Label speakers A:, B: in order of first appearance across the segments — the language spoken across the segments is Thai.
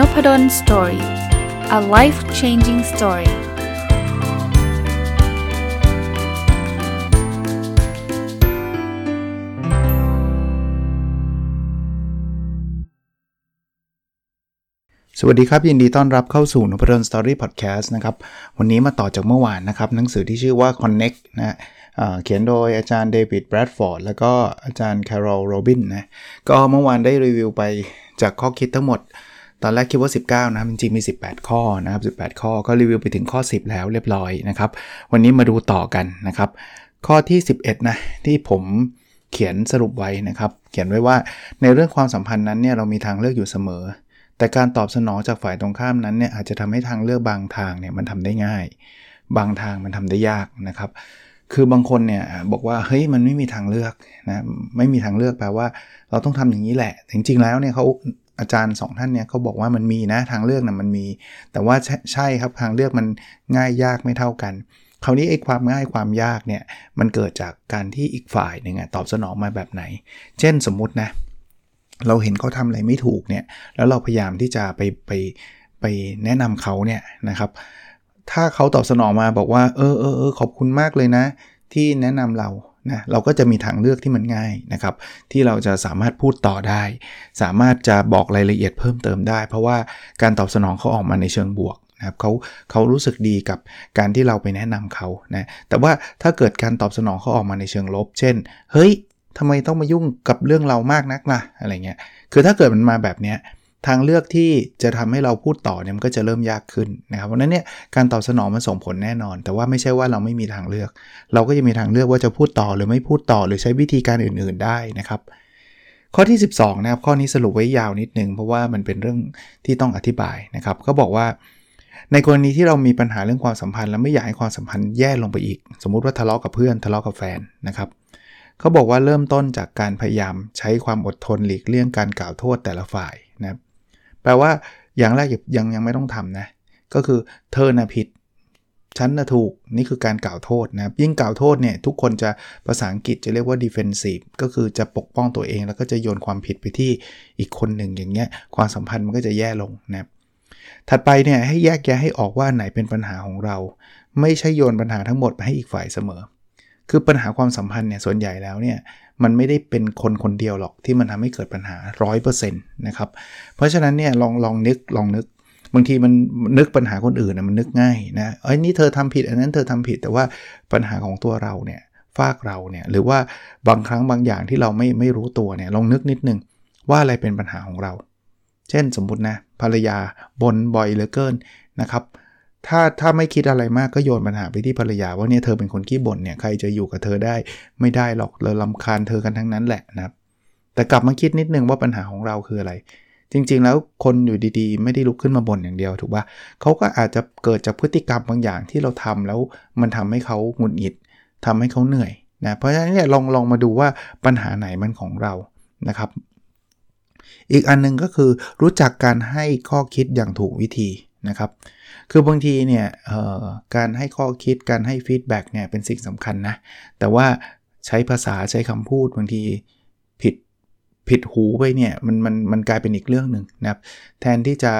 A: Nopadol's Story a life changing story สวัสดีครับ ยินดีต้อนรับเข้าสู่ Nopadol's Story พอดแคสต์นะครับ วันนี้มาต่อจากเมื่อวานนะครับ หนังสือที่ชื่อว่า Connect นะเขียนโดยอาจารย์เดวิดแบรดฟอร์ดแล้วก็อาจารย์แคโรลโรบินนะ ก็เมื่อวานได้รีวิวไปจากข้อคิดทั้งหมด ตอนแรกคิดว่า 19 นะจริงๆ มี 18 ข้อนะครับ 18 ข้อก็รีวิวไปถึงข้อ 10 แล้วเรียบร้อยนะครับ วันนี้มาดูต่อกันนะครับ ข้อที่ 11 นะ ที่ผมเขียนสรุปไว้นะครับ เขียนไว้ว่าในเรื่องความสัมพันธ์นั้นเนี่ยเรามีทางเลือกอยู่เสมอ แต่การตอบสนองจากฝ่ายตรงข้ามนั้นเนี่ยอาจจะทำให้ทางเลือกบางทางเนี่ยมันทำได้ง่าย บางทางมันทำได้ยากนะครับ คือบางคนเนี่ยบอกว่าเฮ้ยมันไม่มีทางเลือกนะไม่มีทางเลือกแปลว่า เราต้องทำอย่างนี้แหละ จริงๆแล้วเนี่ยเขา อาจารย์สองท่านเนี่ยเขาบอกว่ามันมีนะทางเลือกนะมันมี แต่ว่าใช่ครับทางเลือกมันง่ายยากไม่เท่ากัน คราวนี้ไอ้ความง่ายความยากเนี่ยมันเกิดจากการที่อีกฝ่ายหนึ่งตอบสนองมาแบบไหน เช่นสมมุตินะเราเห็นเขาทำอะไรไม่ถูกเนี่ยแล้วเราพยายามที่จะไปไปไปแนะนำเขาเนี่ยนะครับถ้าเขาตอบสนองมาบอกว่า เออเออเออขอบคุณมากเลยนะ ที่แนะนำเรา นะเราก็จะมีทางเลือกที่มันง่ายนะครับ ที่เราจะสามารถพูดต่อได้ สามารถจะบอกรายละเอียดเพิ่มเติมได้ เพราะว่าการตอบสนองเขาออกมาในเชิงบวกนะครับเขาเขารู้สึกดีกับการที่เราไปแนะนำเขานะแต่ว่าถ้าเกิดการตอบสนองเขาออกมาในเชิงลบ เช่น เฮ้ยทำไมต้องมายุ่งกับเรื่องเรามากนักล่ะอะไรเงี้ยคือถ้าเกิดมันมาแบบเนี้ย ทางเลือกที่จะทำให้เราพูดต่อเนี่ยมันก็จะเริ่มยากขึ้นนะครับเพราะนั้นเนี่ยการตอบสนองมันส่งผลแน่นอน แต่ว่าไม่ใช่ว่าเราไม่มีทางเลือก เราก็จะมีทางเลือกว่าจะพูดต่อหรือไม่พูดต่อหรือใช้วิธีการอื่นๆได้นะครับข้อที่ 12นะครับข้อนี้สรุปไว้ยาวนิดนึงเพราะว่ามันเป็นเรื่องที่ต้องอธิบายนะครับเขาบอกว่า ในกรณีที่เรามีปัญหาเรื่องความสัมพันธ์ แล้วไม่อยากให้ความสัมพันธ์แย่ลงไปอีก สมมุติว่าทะเลาะกับเพื่อนทะเลาะกับแฟนนะครับเขาบอกว่าเริ่มต้นจากการพยายามใช้ความอดทนหลีกเลี่ยงการกล่าวโทษแต่ละฝ่าย แปลว่าอย่างแรกยังยังไม่ต้องทำนะ ก็คือเธอนะผิดฉันนะถูกนี่คือการกล่าวโทษนะยิ่งกล่าวโทษเนี่ยทุกคนจะภาษาอังกฤษจะเรียกว่า defensive ก็คือจะปกป้องตัวเอง แล้วก็จะโยนความผิดไปที่อีกคนหนึ่งอย่างเงี้ยความสัมพันธ์มันก็จะแย่ลงนะถัดไปเนี่ยให้แยกแยะให้ออกว่าไหนเป็นปัญหาของเรา ไม่ใช่โยนปัญหาทั้งหมดไปให้อีกฝ่ายเสมอ คือปัญหาความสัมพันธ์เนี่ยส่วนใหญ่แล้วเนี่ยมันไม่ได้เป็นคนคนเดียวหรอกที่มันทำให้เกิดปัญหา 100%นะครับ เพราะฉะนั้นเนี่ยลองลองนึกลองนึกบางทีมันนึกปัญหาคนอื่นนะมันนึกง่ายนะไอ้นี่เธอทำผิด อันนั้นเธอทำผิดแต่ว่าปัญหาของตัวเราเนี่ยฝากเราเนี่ยหรือว่าบางครั้งบางอย่างที่เราไม่ไม่รู้ตัวเนี่ยลองนึกนิดนึงว่าอะไรเป็นปัญหาของเรา เช่นสมมุตินะภรรยาบ่นบ่อยเหลือเกินนะครับ ถ้าถ้าไม่คิดอะไรมากก็โยนปัญหาไปที่ภรรยาว่าเนี่ยเธอเป็นคนขี้บ่นเนี่ยใครจะอยู่กับเธอได้ไม่ได้หรอกเราลำคาญเธอกันทั้งนั้นแหละนะครับ แต่กลับมาคิดนิดนึงว่าปัญหาของเราคืออะไร จริง ๆ แล้วคนอยู่ดีๆ ไม่ได้ลุกขึ้นมาบ่นอย่างเดียวถูกปะเขาก็อาจจะเกิดจากพฤติกรรมบางอย่างที่เราทำแล้วมันทำให้เขาหงุดหงิดทำให้เขาเหนื่อยนะเพราะฉะนั้นเนี่ยลองลองมาดูว่าปัญหาไหนมันของเรานะครับ อีกอันนึงก็คือรู้จักการให้ข้อคิดอย่างถูกวิธีนะครับ คือบางทีเนี่ยการให้ข้อคิดการให้ feedback เนี่ยเป็นสิ่งสำคัญนะ แต่ว่าใช้ภาษาใช้คำพูดบางทีผิดผิดหูไปเนี่ยมันมันมันกลายเป็นอีกเรื่องหนึ่งนะครับแทนที่จะ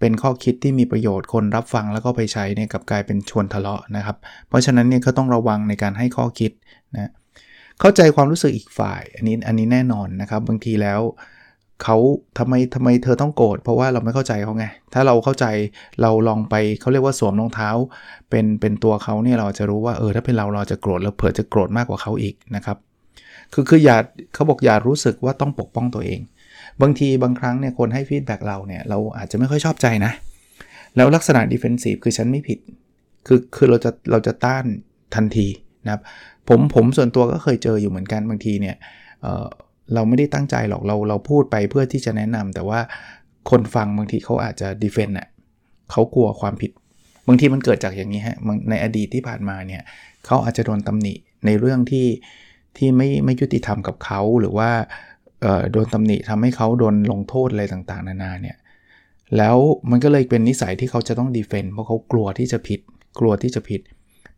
A: เป็นข้อคิดที่มีประโยชน์คนรับฟังแล้วก็ไปใช้เนี่ยกลับกลายเป็นชวนทะเลาะนะครับ เพราะฉะนั้นเนี่ยก็ต้องระวังในการให้ข้อคิดนะเข้าใจความรู้สึกอีกฝ่าย อันนี้อันนี้แน่นอนนะครับ บางทีแล้ว เขาทำไมทำไมเธอต้องโกรธเพราะว่าเราไม่เข้าใจเขาไง ถ้าเราเข้าใจเราลองไปเขาเรียกว่าสวมรองเท้า เป็นเป็นตัวเขาเนี่ยเราจะรู้ว่าเออถ้าเป็นเราเราจะโกรธแล้วเผื่อจะโกรธมากกว่าเขาอีกนะครับ คือคืออย่าเขาบอกอย่ารู้สึกว่าต้องปกป้องตัวเอง บางทีบางครั้งเนี่ยคนให้ feedback เราเนี่ยเราอาจจะไม่ค่อยชอบใจนะ แล้วลักษณะ defensive คือฉันไม่ผิด คือคือเราจะเราจะต้านทันทีนะครับผมผมส่วนตัวก็เคยเจออยู่เหมือนกันบางทีเนี่ย เราไม่ได้ตั้งใจหรอกเราเราพูดไปเพื่อที่จะแนะนำแต่ว่าคนฟังบางทีเขาอาจจะดีเฟนต์อะเขากลัวความผิด บางทีมันเกิดจากอย่างนี้ฮะในอดีตที่ผ่านมาเนี่ยเขาอาจจะโดนตำหนิในเรื่องที่ที่ไม่ไม่ยุติธรรมกับเขาหรือว่าโดนตำหนิทำให้เขาโดนลงโทษอะไรต่างๆ นานาเนี่ยแล้วมันก็เลยเป็นนิสัยที่เขาจะต้องดีเฟนต์เพราะเขากลัวที่จะผิด กลัวที่จะผิด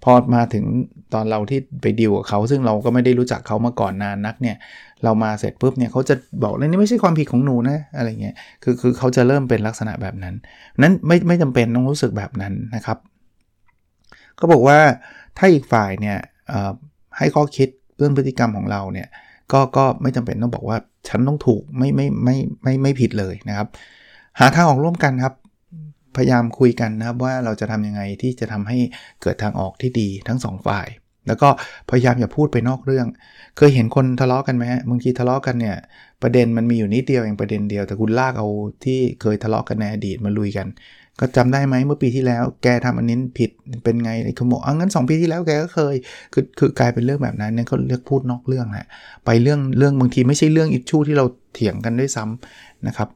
A: พอมาถึงตอนเราที่ไปดีลกับเขาซึ่งเราก็ไม่ได้รู้จักเขามาก่อนนานนักเนี่ยเรามาเสร็จปุ๊บเนี่ยเขาจะบอกเลยนี่ไม่ใช่ความผิดของหนูนะอะไรเงี้ยคือคือเขาจะเริ่มเป็นลักษณะแบบนั้น นั้นไม่ไม่จำเป็นต้องรู้สึกแบบนั้นนะครับก็บอกว่าถ้าอีกฝ่ายเนี่ยให้ข้อคิดเรื่องพฤติกรรมของเราเนี่ยก็ก็ไม่จำเป็นต้องบอกว่าฉันต้องถูกไม่ไม่ไม่ไม่ไม่ผิดเลยนะครับ หาทางออกร่วมกันครับ พยายามคุยกันนะครับว่าเราจะทำยังไงที่จะทำให้เกิดทางออกที่ดีทั้งสองฝ่าย แล้วก็พยายามอย่าพูดไปนอกเรื่อง เคยเห็นคนทะเลาะกันไหมฮะบางทีทะเลาะกันเนี่ยประเด็นมันมีอยู่นิดเดียวเองประเด็นเดียว แต่คุณลากเอาที่เคยทะเลาะกันในอดีตมาลุยกัน ก็จำได้ไหมเมื่อปีที่แล้ว แกทำอันนี้ผิดเป็นไงเขาบอกอะงั้น 2 ปีที่แล้วแกก็เคย คือคือกลายเป็นเรื่องแบบนั้นเนั่นก็เรียกพูดนอกเรื่องแหละไปเรื่องเรื่องบางทีไม่ใช่เรื่องอิชชูที่เราเถียงกันด้วยซ้ำนะครับ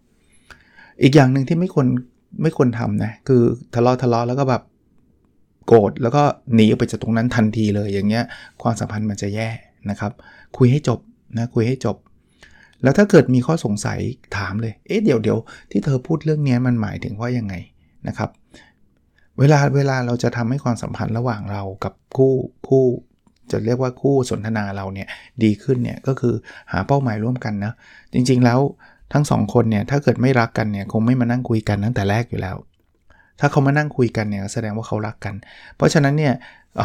A: อีกอย่างหนึ่งที่ไม่ควร ไม่ควรทำนะ คือทะเลาะทะเลาะแล้วก็แบบโกรธแล้วก็หนีออกไปจากตรงนั้นทันทีเลยอย่างเงี้ยความสัมพันธ์มันจะแย่นะครับ คุยให้จบนะคุยให้จบ แล้วถ้าเกิดมีข้อสงสัยถามเลย เอ๊ะเดี๋ยวเดี๋ยวที่เธอพูดเรื่องนี้มันหมายถึงว่ายังไงนะครับ เวลาเวลาเราจะทำให้ความสัมพันธ์ระหว่างเรากับคู่คู่จะเรียกว่าคู่สนทนาเราเนี่ยดีขึ้นเนี่ยก็คือหาเป้าหมายร่วมกันนะจริงๆแล้ว ทั้งสองคนเนี่ยถ้าเกิดไม่รักกันเนี่ยคงไม่มานั่งคุยกันตั้งแต่แรกอยู่แล้ว ถ้าเขามานั่งคุยกันเนี่ยแสดงว่าเขารักกัน เพราะฉะนั้นเนี่ย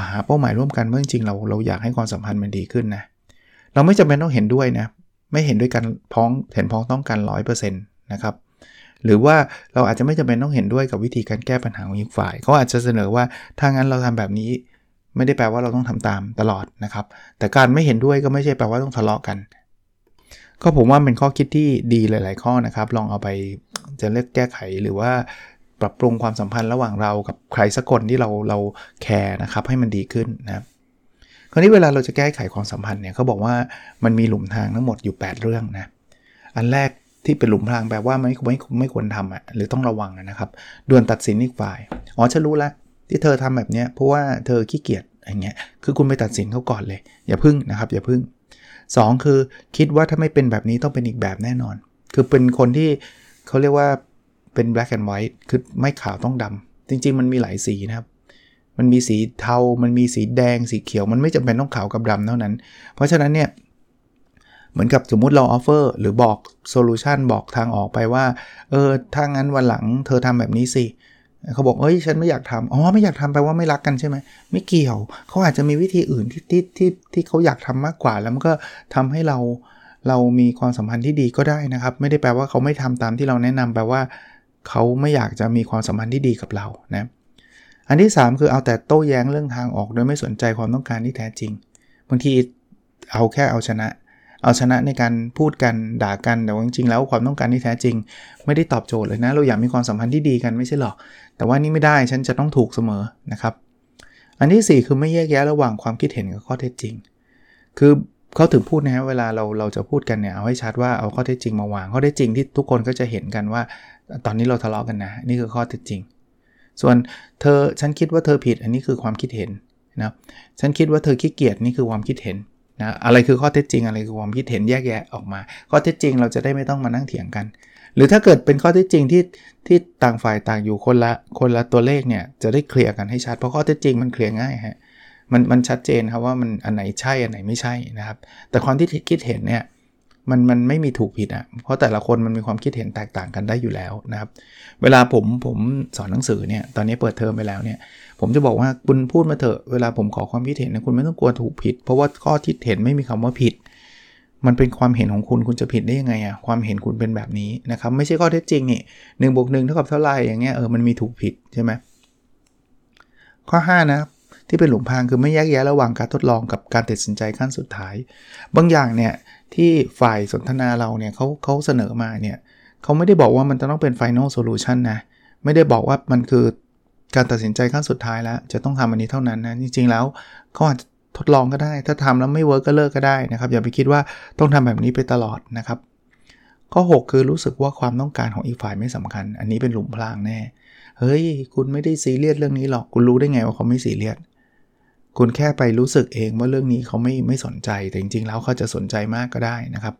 A: หาเป้าหมายร่วมกันเมื่อจริงเราเราอยากให้ความสัมพันธ์มันดีขึ้นนะเราไม่จำเป็นต้องเห็นด้วยนะไม่เห็นด้วยกันพ้องเห็นพ้องต้องกัน100%นะครับหรือว่าเราอาจจะไม่จำเป็นต้องเห็นด้วยกับวิธีการแก้ปัญหาของอีกฝ่าย เขาอาจจะเสนอว่าถ้างั้นเราทำแบบนี้ ไม่ได้แปลว่าเราต้องทำตามตลอดนะครับ แต่การไม่เห็นด้วยก็ไม่ใช่แปลว่าต้องทะเลาะกัน ก็ผมว่าเป็นข้อคิดที่ดีหลาย ๆ ข้อนะครับ ลองเอาไปจะเลือกแก้ไขหรือว่าปรับปรุงความสัมพันธ์ระหว่างเรากับใครสักคนที่เราเราแคร์นะครับให้มันดีขึ้นนะครับคราวนี้เวลาเราจะแก้ไขความสัมพันธ์เนี่ยเขาบอกว่ามันมีหลุมทางทั้งหมดอยู่ 8 เรื่องนะอันแรกที่เป็นหลุมพรางแปลว่าไม่ไม่ไม่ควรทำอะหรือต้องระวังนะครับด่วนตัดสินอีกฝ่ายอ๋อฉันรู้แล้วที่เธอทำแบบนี้เพราะว่าเธอขี้เกียจอย่างเงี้ยคือคุณไปตัดสินเขาก่อนเลย อย่าพึ่งนะครับ อย่าพึ่ง 2 คือคิดว่าถ้าไม่เป็นแบบนี้ต้องเป็นอีกแบบแน่นอน คือเป็นคนที่เขาเรียกว่าเป็น black and white คือไม่ขาวต้องดำจริง ๆ มันมีหลายสีนะครับ มันมีสีเทา มันมีสีแดง สีเขียว มันไม่จำเป็นต้องขาวกับดำเท่านั้น เพราะฉะนั้นเนี่ย เหมือนกับสมมุติเรา offer หรือบอก solution บอกทางออกไปว่า เออ ถ้างั้นวันหลังเธอทำแบบนี้สิ เขาบอกเอ้ยฉันไม่อยากทำอ๋อไม่อยากทำไปว่าไม่รักกันใช่ไหมไม่เกี่ยว เขาอาจจะมีวิธีอื่นที่ที่ที่ที่เขาอยากทำมากกว่า แล้วมันก็ทำให้เราเรามีความสัมพันธ์ที่ดีก็ได้นะครับ ไม่ได้แปลว่าเขาไม่ทำตามที่เราแนะนำแปลว่า เขาไม่อยากจะมีความสัมพันธ์ที่ดีกับเรานะอันที่ 3 คือเอาแต่โต้แย้งเรื่องทางออกโดยไม่สนใจความต้องการที่แท้จริงบางทีเอาแค่เอาชนะ เอาชนะในการพูดกันด่ากันแต่ว่าจริงๆแล้วความต้องการที่แท้จริง ไม่ได้ตอบโจทย์เลยนะ เราอยากมีความสัมพันธ์ที่ดีกันไม่ใช่หรอกแต่ว่านี่ไม่ได้ฉันจะต้องถูกเสมอนะครับ อันที่ 4 คือไม่แยกแยะระหว่างความคิดเห็นกับข้อเท็จจริง คือเขาถึงพูดนะฮะเวลาเราเราจะพูดกันเนี่ยเอาให้ชัดว่าเอาข้อเท็จจริงมาวางข้อเท็จจริงที่ทุกคนก็จะเห็นกันว่า ตอนนี้เราทะเลาะกันนะ นี่คือข้อเท็จจริง ส่วนเธอฉันคิดว่าเธอผิดอันนี้คือความคิดเห็นนะฉันคิดว่าเธอขี้เกียจนี่คือความคิดเห็น นะอะไรคือข้อเท็จจริงอะไรคือความคิดเห็นแยกแยะออกมา ข้อเท็จจริงเราจะได้ไม่ต้องมานั่งเถียงกัน หรือถ้าเกิดเป็นข้อเท็จจริงที่ที่ต่างฝ่ายต่างอยู่คนละคนละตัวเลขเนี่ยจะได้เคลียร์กันให้ชัดเพราะข้อเท็จจริงมันเคลียร์ง่ายฮะมันมันชัดเจนครับว่ามันอันไหนใช่อันไหนไม่ใช่นะครับ แต่ความที่คิดเห็นเนี่ย มันมันไม่มีถูกผิดอะ่ะ เพราะแต่ละคนมันมีความคิดเห็นแตกต่างกันได้อยู่แล้วนะครับ เวลาผมผมสอนหนังสือเนี่ย ตอนนี้เปิดเทอมไปแล้วเนี่ย ผมจะบอกว่าคุณพูดมาเถอะ เวลาผมขอความคิดเห็นนะคุณไม่ต้องกลัวถูกผิด เพราะว่าข้อคิดเห็นไม่มีคำว่าผิด มันเป็นความเห็นของคุณคุณจะผิดได้ยังไงอะ่ะ ความเห็นคุณเป็นแบบนี้นะครับ ไม่ใช่ข้อเท็จจริงนี่หนึ่งบวกหนึ่งเท่ากับเท่าไรอย่างเงี้ย เออ มันมีถูกผิดใช่ไหมข้อ5นะ ที่เป็นหลุมพรางคือไม่แยกแยะระหว่างการทดลองกับการตัดสินใจขั้นสุดท้าย บางอย่างเนี่ยที่ฝ่ายสนทนาเราเนี่ยเขาเขาเสนอมาเนี่ยเขาไม่ได้บอกว่ามันจะต้องเป็น final solution นะไม่ได้บอกว่ามันคือการตัดสินใจขั้นสุดท้ายแล้ว จะต้องทำอันนี้เท่านั้นนะจริง ๆ แล้วเขาอาจจะทดลองก็ได้ ถ้าทำแล้วไม่ work ก็เลิกก็ได้นะครับ อย่าไปคิดว่าต้องทำแบบนี้ไปตลอดนะครับ ข้อ 6 คือรู้สึกว่าความต้องการของอีกฝ่ายไม่สำคัญ อันนี้เป็นหลุมพรางแน่ เฮ้ย คุณไม่ได้ซีเรียสเรื่องนี้หรอก คุณรู้ได้ไงว่าเขาไม่ซีเรียส คุณแค่ไปรู้สึกเองว่าเรื่องนี้เขาไม่ไม่สนใจ แต่จริงๆ แล้วเขาจะสนใจมากก็ได้นะครับ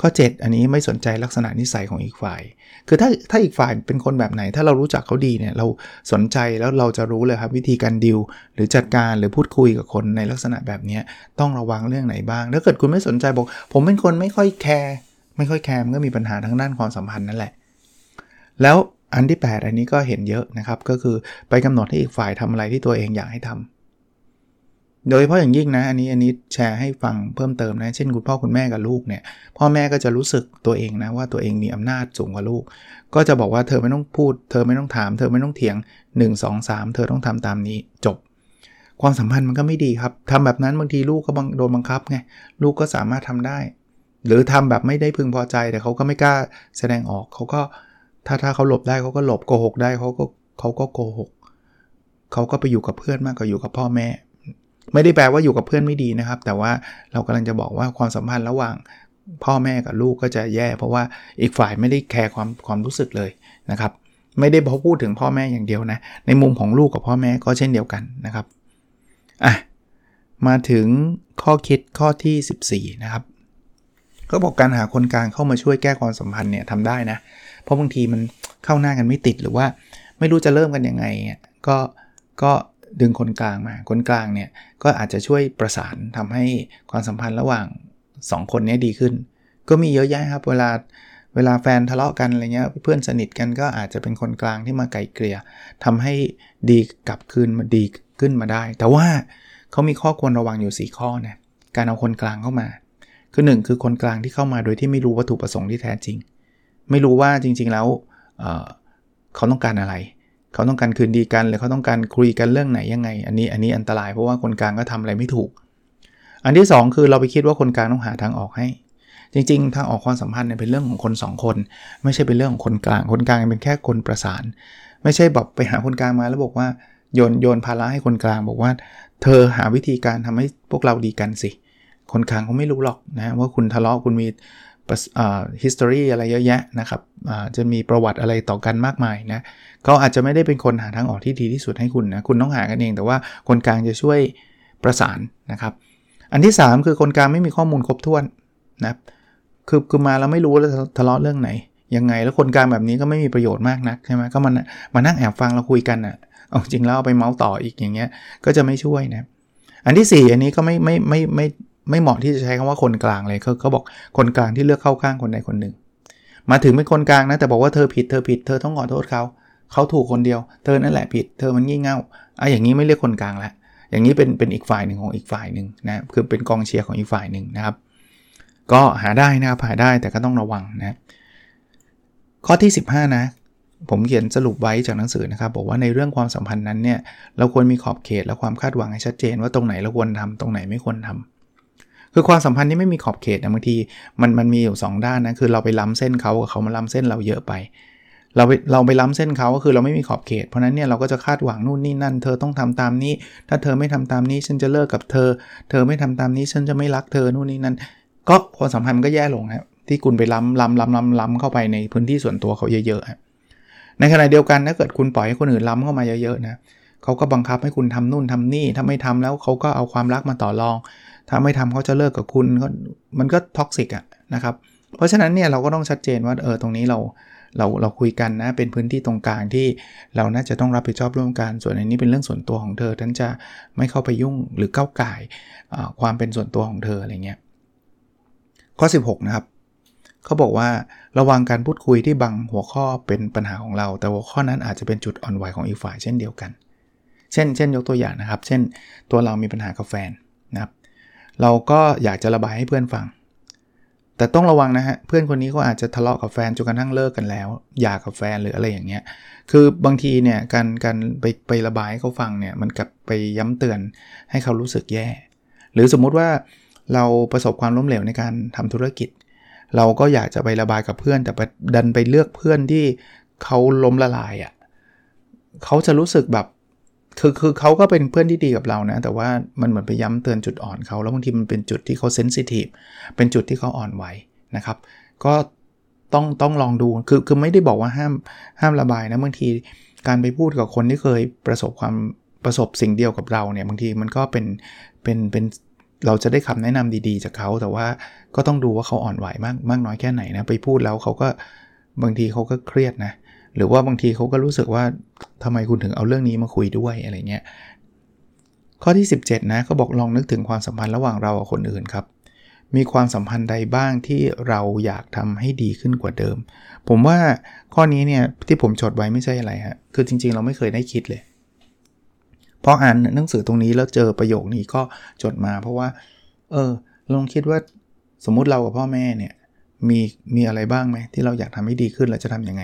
A: ข้อ 7 อันนี้ไม่สนใจลักษณะนิสัยของอีกฝ่าย คือถ้าถ้าอีกฝ่ายเป็นคนแบบไหน ถ้าเรารู้จักเขาดีเนี่ย เราสนใจแล้วเราจะรู้เลยครับวิธีการดิวหรือจัดการหรือพูดคุยกับคนในลักษณะแบบนี้ต้องระวังเรื่องไหนบ้าง ถ้าเกิดคุณไม่สนใจบอก ผมเป็นคนไม่ค่อยแคร์ไม่ค่อยแคร์มันก็มีปัญหาทั้งด้านความสัมพันธ์นั่นแหละ แล้วอันที่ 8 อันนี้ก็เห็นเยอะนะครับ ก็คือไปกำหนดให้อีกฝ่ายทำอะไรที่ตัวเองอยากให้ทำ โดยเฉพาะอย่างยิ่งนะอันนี้อันนี้แชร์ให้ฟังเพิ่มเติมนะ เช่นคุณพ่อคุณแม่กับลูกเนี่ยพ่อแม่ก็จะรู้สึกตัวเองนะว่าตัวเองมีอำนาจสูงกว่าลูก ก็จะบอกว่าเธอไม่ต้องพูด เธอไม่ต้องถาม เธอไม่ต้องเถียง 1 2 3 เธอต้องทำตามนี้จบ ความสัมพันธ์มันก็ไม่ดีครับทำแบบนั้นบางทีลูกก็โดนบังคับไงลูกก็สามารถทำได้ หรือทำแบบไม่ได้พึงพอใจแต่เขาก็ไม่กล้าแสดงออกเขาก็ถ้าถ้าเขาหลบได้เขาก็หลบโกหกได้เขาก็เขาก็โกหกเขาก็ไปอยู่กับเพื่อนมากกว่าอยู่กับพ่อแม่ ไม่ได้แปลว่าอยู่กับเพื่อนไม่ดีนะครับ แต่ว่าเรากำลังจะบอกว่าความสัมพันธ์ระหว่างพ่อแม่กับลูกก็จะแย่ เพราะว่าอีกฝ่ายไม่ได้แคร์ความความรู้สึกเลยนะครับ ไม่ได้พอพูดถึงพ่อแม่อย่างเดียวนะ ในมุมของลูกกับพ่อแม่ก็เช่นเดียวกันนะครับอะมาถึงข้อคิดข้อที่ 14 นะครับ ก็บอกการหาคนกลางเข้ามาช่วยแก้ความสัมพันธ์เนี่ยทำได้นะ เพราะบางทีมันเข้าหน้ากันไม่ติดหรือว่าไม่รู้จะเริ่มกันยังไงก็ก็ ดึงคนกลางมา คนกลางเนี่ยก็อาจจะช่วยประสานทำให้ความสัมพันธ์ระหว่าง 2 คนนี้ดีขึ้น ก็มีเยอะแยะครับเวลาเวลาแฟนทะเลาะกันอะไรเงี้ยเพื่อนสนิทกันก็อาจจะเป็นคนกลางที่มาไกลเกลี่ยทำให้ดีกลับคืนมาดีขึ้นมาได้ แต่ว่าเขามีข้อควรระวังอยู่ 4 ข้อนะการเอาคนกลางเข้ามา คือ 1 คือคนกลางที่เข้ามาโดยที่ไม่รู้วัตถุประสงค์ที่แท้จริง ไม่รู้ว่าจริง ๆแล้วเเขาต้องการอะไร เขาต้องการคืนดีกัน หรือเขาต้องการคุยกันเรื่องไหนยังไง อันนี้อันนี้อันตรายเพราะว่าคนกลางก็ทำอะไรไม่ถูก อันที่ 2 คือเราไปคิดว่าคนกลางต้องหาทางออกให้ จริงๆ ทางออกความสัมพันธ์เนี่ยเป็นเรื่องของคน 2 คน ไม่ใช่เป็นเรื่องของคนกลาง คนกลางเป็นแค่คนประสาน ไม่ใช่แบบไปหาคนกลางมาแล้วบอกว่าโยนโยนภาระให้คนกลางบอกว่า เธอหาวิธีการทำให้พวกเราดีกันสิ คนกลางเขาไม่รู้หรอกนะว่าคุณทะเลาะคุณมี history อะไรเยอะแยะนะครับจะมีประวัติอะไรต่อกันมากมายนะเขาอาจจะไม่ได้เป็นคนหาทางออกที่ดีที่สุดให้คุณนะ คุณต้องหากันเอง แต่ว่าคนกลางจะช่วยประสานนะครับ อันที่ 3 คือคนกลางไม่มีข้อมูลครบถ้วนนะคือคือมาแล้วไม่รู้แล้วทะเลาะเรื่องไหนยังไง แล้วคนกลางแบบนี้ก็ไม่มีประโยชน์มากนักใช่ไหมก็มันมานั่งแอบฟังเราคุยกันอะเอาจริงแล้วเอาไปเมาส์ต่ออีกอย่างเงี้ยก็จะไม่ช่วยนะอันที่ 4 อันนี้ก็ไม่ไม่ไม่ไม่ ไม่เหมาะที่จะใช้คำว่าคนกลางเลยเขาเขาบอกคนกลางที่เลือกเข้าข้างคนใดคนหนึ่ง มาถึงเป็นคนกลางนะแต่บอกว่าเธอผิดเธอผิดเธอต้องขอโทษเขาเขาถูกคนเดียว เธอนั่นแหละผิด เธอมันงี่เง่าอะอย่างนี้ไม่เรียกคนกลางละอย่างนี้เป็นเป็นอีกฝ่ายหนึ่งของอีกฝ่ายหนึ่งนะคือเป็นกองเชียร์ของอีกฝ่ายหนึ่งนะครับ ก็หาได้นะครับหาได้แต่ก็ต้องระวังนะข้อที่ 15 นะ ผมเขียนสรุปไว้จากหนังสือนะครับ บอกว่าในเรื่องความสัมพันธ์นั้นเนี่ยเราควรมีขอบเขตและความคาดหวังให้ชัดเจน ว่าตรงไหนเราควรทำตรงไหนไม่ควรทำ คือความสัมพันธ์ที่ไม่มีขอบเขตนะบางทีมันมันมีอยู่ 2 ด้านนะคือเราไปล้ำเส้นเขากับเขามาล้ำเส้นเราเยอะไปเราไปเราไปล้ำเส้นเขาก็คือเราไม่มีขอบเขต เพราะนั้นเนี่ยเราก็จะคาดหวังนู่นนี่นั่น เธอต้องทำตามนี้ ถ้าเธอไม่ทำตามนี้ฉันจะเลิกกับเธอ เธอไม่ทำตามนี้ฉันจะไม่รักเธอนู่นนี่นั่น ก็ความสัมพันธ์ก็แย่ลงครับที่คุณไปล้ำล้ำล้ำล้ำล้ำเข้าไปในพื้นที่ส่วนตัวเขาเยอะๆในขณะเดียวกันถ้าเกิดคุณปล่อยให้คนอื่นล้ำเข้ามาเยอะๆนะเขาก็บังคับให้คุณทำนู่นทำนี่ถ้าไม่ทำแล้วเขาก็เอาความรักมาต่อรอง ถ้าไม่ทำเขาจะเลิกกับคุณก็มันก็ท็อกซิกอะนะครับเพราะฉะนั้นเนี่ยเราก็ต้องชัดเจนว่าเออตรงนี้เราเราเราคุยกันนะเป็นพื้นที่ตรงกลางที่เราน่าจะต้องรับผิดชอบร่วมกันส่วนอันนี้เป็นเรื่องส่วนตัวของเธอท่านจะไม่เข้าไปยุ่งหรือก้าวไก่ความเป็นส่วนตัวของเธออะไรเงี้ยข้อ 16 นะครับเขาบอกว่าระวังการพูดคุยที่บางหัวข้อเป็นปัญหาของเรา แต่หัวข้อนั้นอาจจะเป็นจุดอ่อนไหวของอีกฝ่ายเช่นเดียวกัน เช่น เช่นยกตัวอย่างนะครับ เช่นตัวเรามีปัญหากับแฟน เราก็อยากจะระบายให้เพื่อนฟัง แต่ต้องระวังนะฮะ เพื่อนคนนี้เขาอาจจะทะเลาะกับแฟนจนกระทั่งเลิกกันแล้วอยากับแฟนหรืออะไรอย่างเงี้ย คือบางทีเนี่ยการการไปไประบายให้เขาฟังเนี่ยมันกลับไปย้ำเตือนให้เขารู้สึกแย่ หรือสมมุติว่าเราประสบความล้มเหลวในการทำธุรกิจ เราก็อยากจะไประบายกับเพื่อน แต่ดันไปเลือกเพื่อนที่เขาล้มละลายอะ่ะเขาจะรู้สึกแบบ คือคือเขาก็เป็นเพื่อนที่ดีกับเรานะ แต่ว่ามันเหมือนไปย้ำเตือนจุดอ่อนเขาแล้วบางทีมันเป็นจุดที่เขาเซนซิทีฟเป็นจุดที่เขาอ่อนไหวนะครับ ก็ต้องต้องลองดูคือคือไม่ได้บอกว่าห้ามห้ามระบายนะบางทีการไปพูดกับคนที่เคยประสบความประสบสิ่งเดียวกับเราเนี่ยบางทีมันก็เป็นเป็นเป็นเราจะได้คำแนะนำดีๆจากเขา แต่ว่าก็ต้องดูว่าเขาอ่อนไหวมากมากน้อยแค่ไหนนะไปพูดแล้วเขาก็บางทีเขาก็เครียดนะ หรือว่าบางทีเขาก็รู้สึกว่าทำไมคุณถึงเอาเรื่องนี้มาคุยด้วยอะไรเงี้ยข้อที่ 17 นะเขาบอกลองนึกถึงความสัมพันธ์ระหว่างเรากับคนอื่นครับ มีความสัมพันธ์ใดบ้างที่เราอยากทำให้ดีขึ้นกว่าเดิม ผมว่าข้อนี้เนี่ยที่ผมจดไว้ไม่ใช่อะไรฮะคือจริง ๆ เราไม่เคยได้คิดเลยพออ่านหนังสือตรงนี้แล้วเจอประโยคนี้ก็จดมาเพราะว่า เออลองคิดว่าสมมุติเรากับพ่อแม่เนี่ยมีมีอะไรบ้างไหมที่เราอยากทำให้ดีขึ้นเราจะทํำยังไง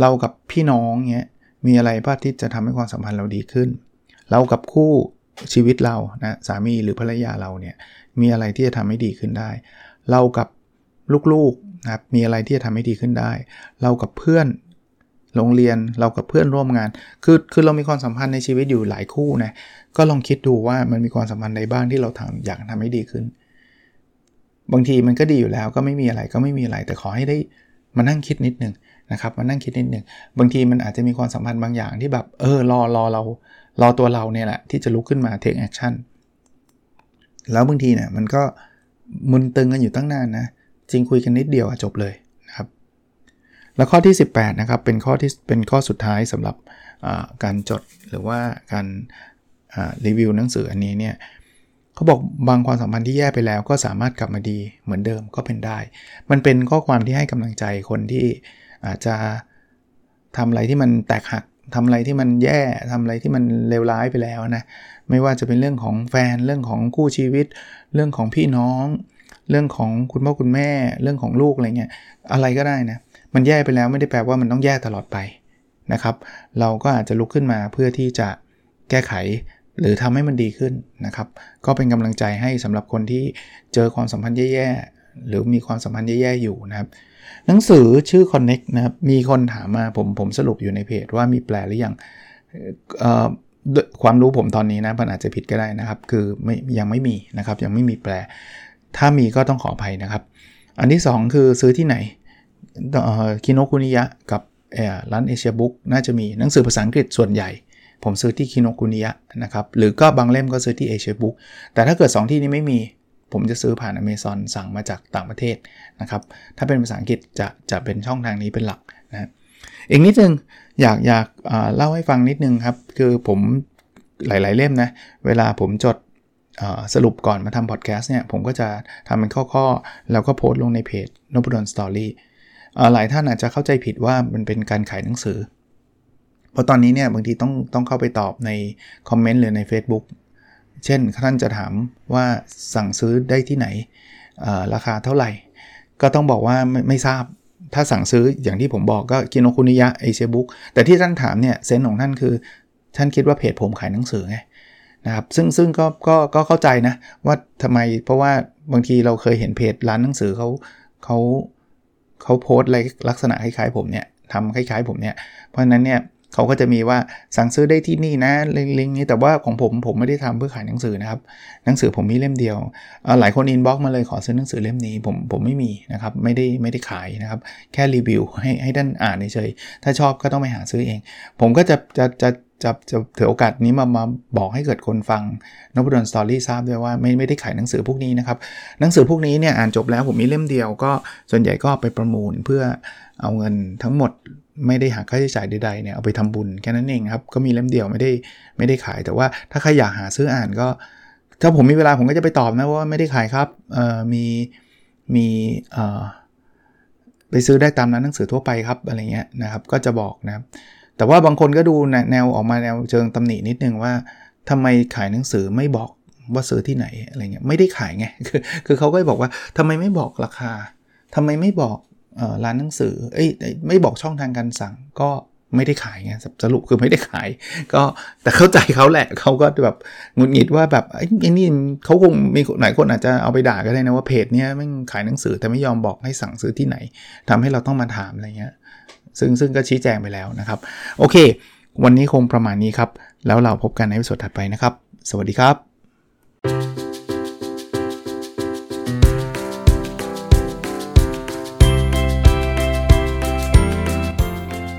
A: เรากับพี่น้องเนี่ยมีอะไรบ้างที่จะทำให้ความสัมพันธ์เราดีขึ้น เรากับคู่ชีวิตเรานะสามีหรือภรรยาเราเนี่ยมีอะไรที่จะทำให้ดีขึ้นได้ เรากับลูกๆนะครับมีอะไรที่จะทำให้ดีขึ้นได้ เรากับเพื่อนโรงเรียนเรากับเพื่อนร่วมงาน คือคือเรามีความสัมพันธ์ในชีวิตอยู่หลายคู่นะก็ลองคิดดูว่ามันมีความสัมพันธ์ใดบ้างที่เราทำอยากทำให้ดีขึ้น บางทีมันก็ดีอยู่แล้วก็ไม่มีอะไรก็ไม่มีอะไร แต่ขอให้ได้มานั่งคิดนิดนึง นะครับมานั่งคิดนิดหนึ่งบางทีมันอาจจะมีความสัมพันธ์บางอย่างที่แบบเออรอรอเรารอตัวเราเนี่ยแหละที่จะลุกขึ้นมา take action แล้วบางทีเนี่ยมันก็มึนตึงกันอยู่ตั้งนานนะจริงคุยกันนิดเดียวจบเลยนะครับ แล้วข้อที่ 18นะครับเป็นข้อที่เป็นข้อสุดท้ายสำหรับการจดหรือว่าการรีวิวหนังสืออันนี้เนี่ยเขาบอกบางความสัมพันธ์ที่แย่ไปแล้ว ก็สามารถกลับมาดีเหมือนเดิมก็เป็นได้ มันเป็นข้อความที่ให้กำลังใจคนที่ อาจจะทำอะไรที่มันแตกหักทำอะไรที่มันแย่ทำอะไรที่มันเลวร้ายไปแล้วนะไม่ว่าจะเป็นเรื่องของแฟนเรื่องของคู่ชีวิต เรื่องของพี่น้อง เรื่องของคุณพ่อคุณแม่ เรื่องของลูกอะไรเงี้ยอะไรก็ได้นะมันแย่ไปแล้วไม่ได้แปลว่ามันต้องแย่ตลอดไปนะครับ เราก็อาจจะลุกขึ้นมาเพื่อที่จะแก้ไขหรือทำให้มันดีขึ้นนะครับ ก็เป็นกำลังใจให้สำหรับคนที่เจอความสัมพันธ์แย่ หรือมีความสัมพันธ์แย่ๆอยู่นะครับ หนังสือชื่อ Connect นะครับ มีคนถามมาผมผมสรุปอยู่ในเพจว่ามีแปลหรือยังความรู้ผมตอนนี้นะมันอาจจะผิดก็ได้นะครับ คือไม่ยังไม่มีนะครับ ยังไม่มีแปล ถ้ามีก็ต้องขออภัยนะครับ อันที่ 2 คือซื้อที่ไหนคิโนคุนิยะกับร้านเอเชียบุ๊กน่าจะมีหนังสือภาษาอังกฤษส่วนใหญ่ ผมซื้อที่คิโนคุนิยะนะครับ หรือก็บางเล่มก็ซื้อที่เอเชียบุ๊กแต่ถ้าเกิด 2 ที่นี้ไม่มี ผมจะซื้อผ่านอเมซอนสั่งมาจากต่างประเทศนะครับ ถ้าเป็นภาษาอังกฤษจะจะเป็นช่องทางนี้เป็นหลักนะอีกนิดนึงอยากอยากเล่าให้ฟังนิดนึงครับ คือผมหลาย ๆ เล่มนะ เวลาผมจดสรุปก่อนมาทำพอดแคสต์เนี่ย ผมก็จะทำเป็นข้อๆ แล้วก็โพสต์ลงในเพจ Nopadol's Story หลายท่านอาจจะเข้าใจผิดว่ามันเป็นการขายหนังสือ เพราะตอนนี้เนี่ยบางทีต้องต้องเข้าไปตอบในคอมเมนต์หรือใน Facebook เช่นท่านจะถามว่าสั่งซื้อได้ที่ไหน ราคาเท่าไหร่ ก็ต้องบอกว่าไม่ไม่ทราบ ถ้าสั่งซื้ออย่างที่ผมบอกก็กินโอคุนิยะเอเชียบุ๊กแต่ที่ท่านถามเนี่ยเซนของท่านคือ ท่านคิดว่าเพจผมขายหนังสือไงนะครับซึ่งซึ่งก็ก็ก็เข้าใจนะว่าทำไมเพราะว่าบางทีเราเคยเห็นเพจร้านหนังสือเขาเขาเขาโพสต์อะไรลักษณะคล้ายๆผมเนี่ยทำคล้ายๆผมเนี่ยเพราะนั้นเนี่ย เขาก็จะมีว่าสั่งซื้อได้ที่นี่นะลิงก์นี้แต่ว่าของผมผมไม่ได้ทำเพื่อขายหนังสือนะครับ หนังสือผมมีเล่มเดียว หลายคน inbox มาเลยขอซื้อหนังสือเล่มนี้ผมผมไม่มีนะครับไม่ได้ไม่ได้ขายนะครับ แค่รีวิวให้ให้ได้อ่านเฉยถ้าชอบก็ต้องไปหาซื้อเอง ผมก็จะจะจะจะจะถือโอกาสนี้มามาบอกให้เกิดคนฟัง Nopadol's Story ทราบด้วยว่าไม่ไม่ได้ขายหนังสือพวกนี้นะครับ หนังสือพวกนี้เนี่ยอ่านจบแล้วผมมีเล่มเดียวก็ส่วนใหญ่ก็ไปประมูลเพื่อเอาเงินทั้งหมด ไม่ได้หักค่าใช้จ่ายใดๆเนี่ยเอาไปทำบุญแค่นั้นเองครับ ก็มีเล่มเดียวไม่ได้ไม่ได้ขาย แต่ว่าถ้าใครอยากหาซื้ออ่านก็ ถ้าผมมีเวลาผมก็จะไปตอบนะว่าไม่ได้ขายครับเอ่อมีมีเอ่อไปซื้อได้ตามร้านหนังสือทั่วไปครับอะไรเงี้ยนะครับ ก็จะบอกนะครับแต่ว่าบางคนก็ดูแนวออกมาแนวเชิงตำหนินิดนึงว่าทำไมขายหนังสือไม่บอกว่าซื้อที่ไหนอะไรเงี้ยไม่ได้ขายไงคือคือเขาก็บอกว่าทำไมไม่บอกราคาทำไมไม่บอก ร้านหนังสือเอ้ยไม่บอกช่องทางการสั่งก็ไม่ได้ขายไงสรุปคือไม่ได้ขาย ก็แต่เข้าใจเขาแหละเขาก็แบบงุนงิดว่าแบบไอ้นี่เขาคงมีหลายคนอาจจะเอาไปด่าก็ได้นะว่าเพจเนี้ยไม่ขายหนังสือแต่ไม่ยอมบอกให้สั่งซื้อที่ไหนทำให้เราต้องมาถามอะไรเงี้ยซึ่งซึ่งก็ชี้แจงไปแล้วนะครับ โอเค วันนี้คงประมาณนี้ครับ แล้วเราพบกันในวิดีโอถัดไปนะครับ สวัสดีครับ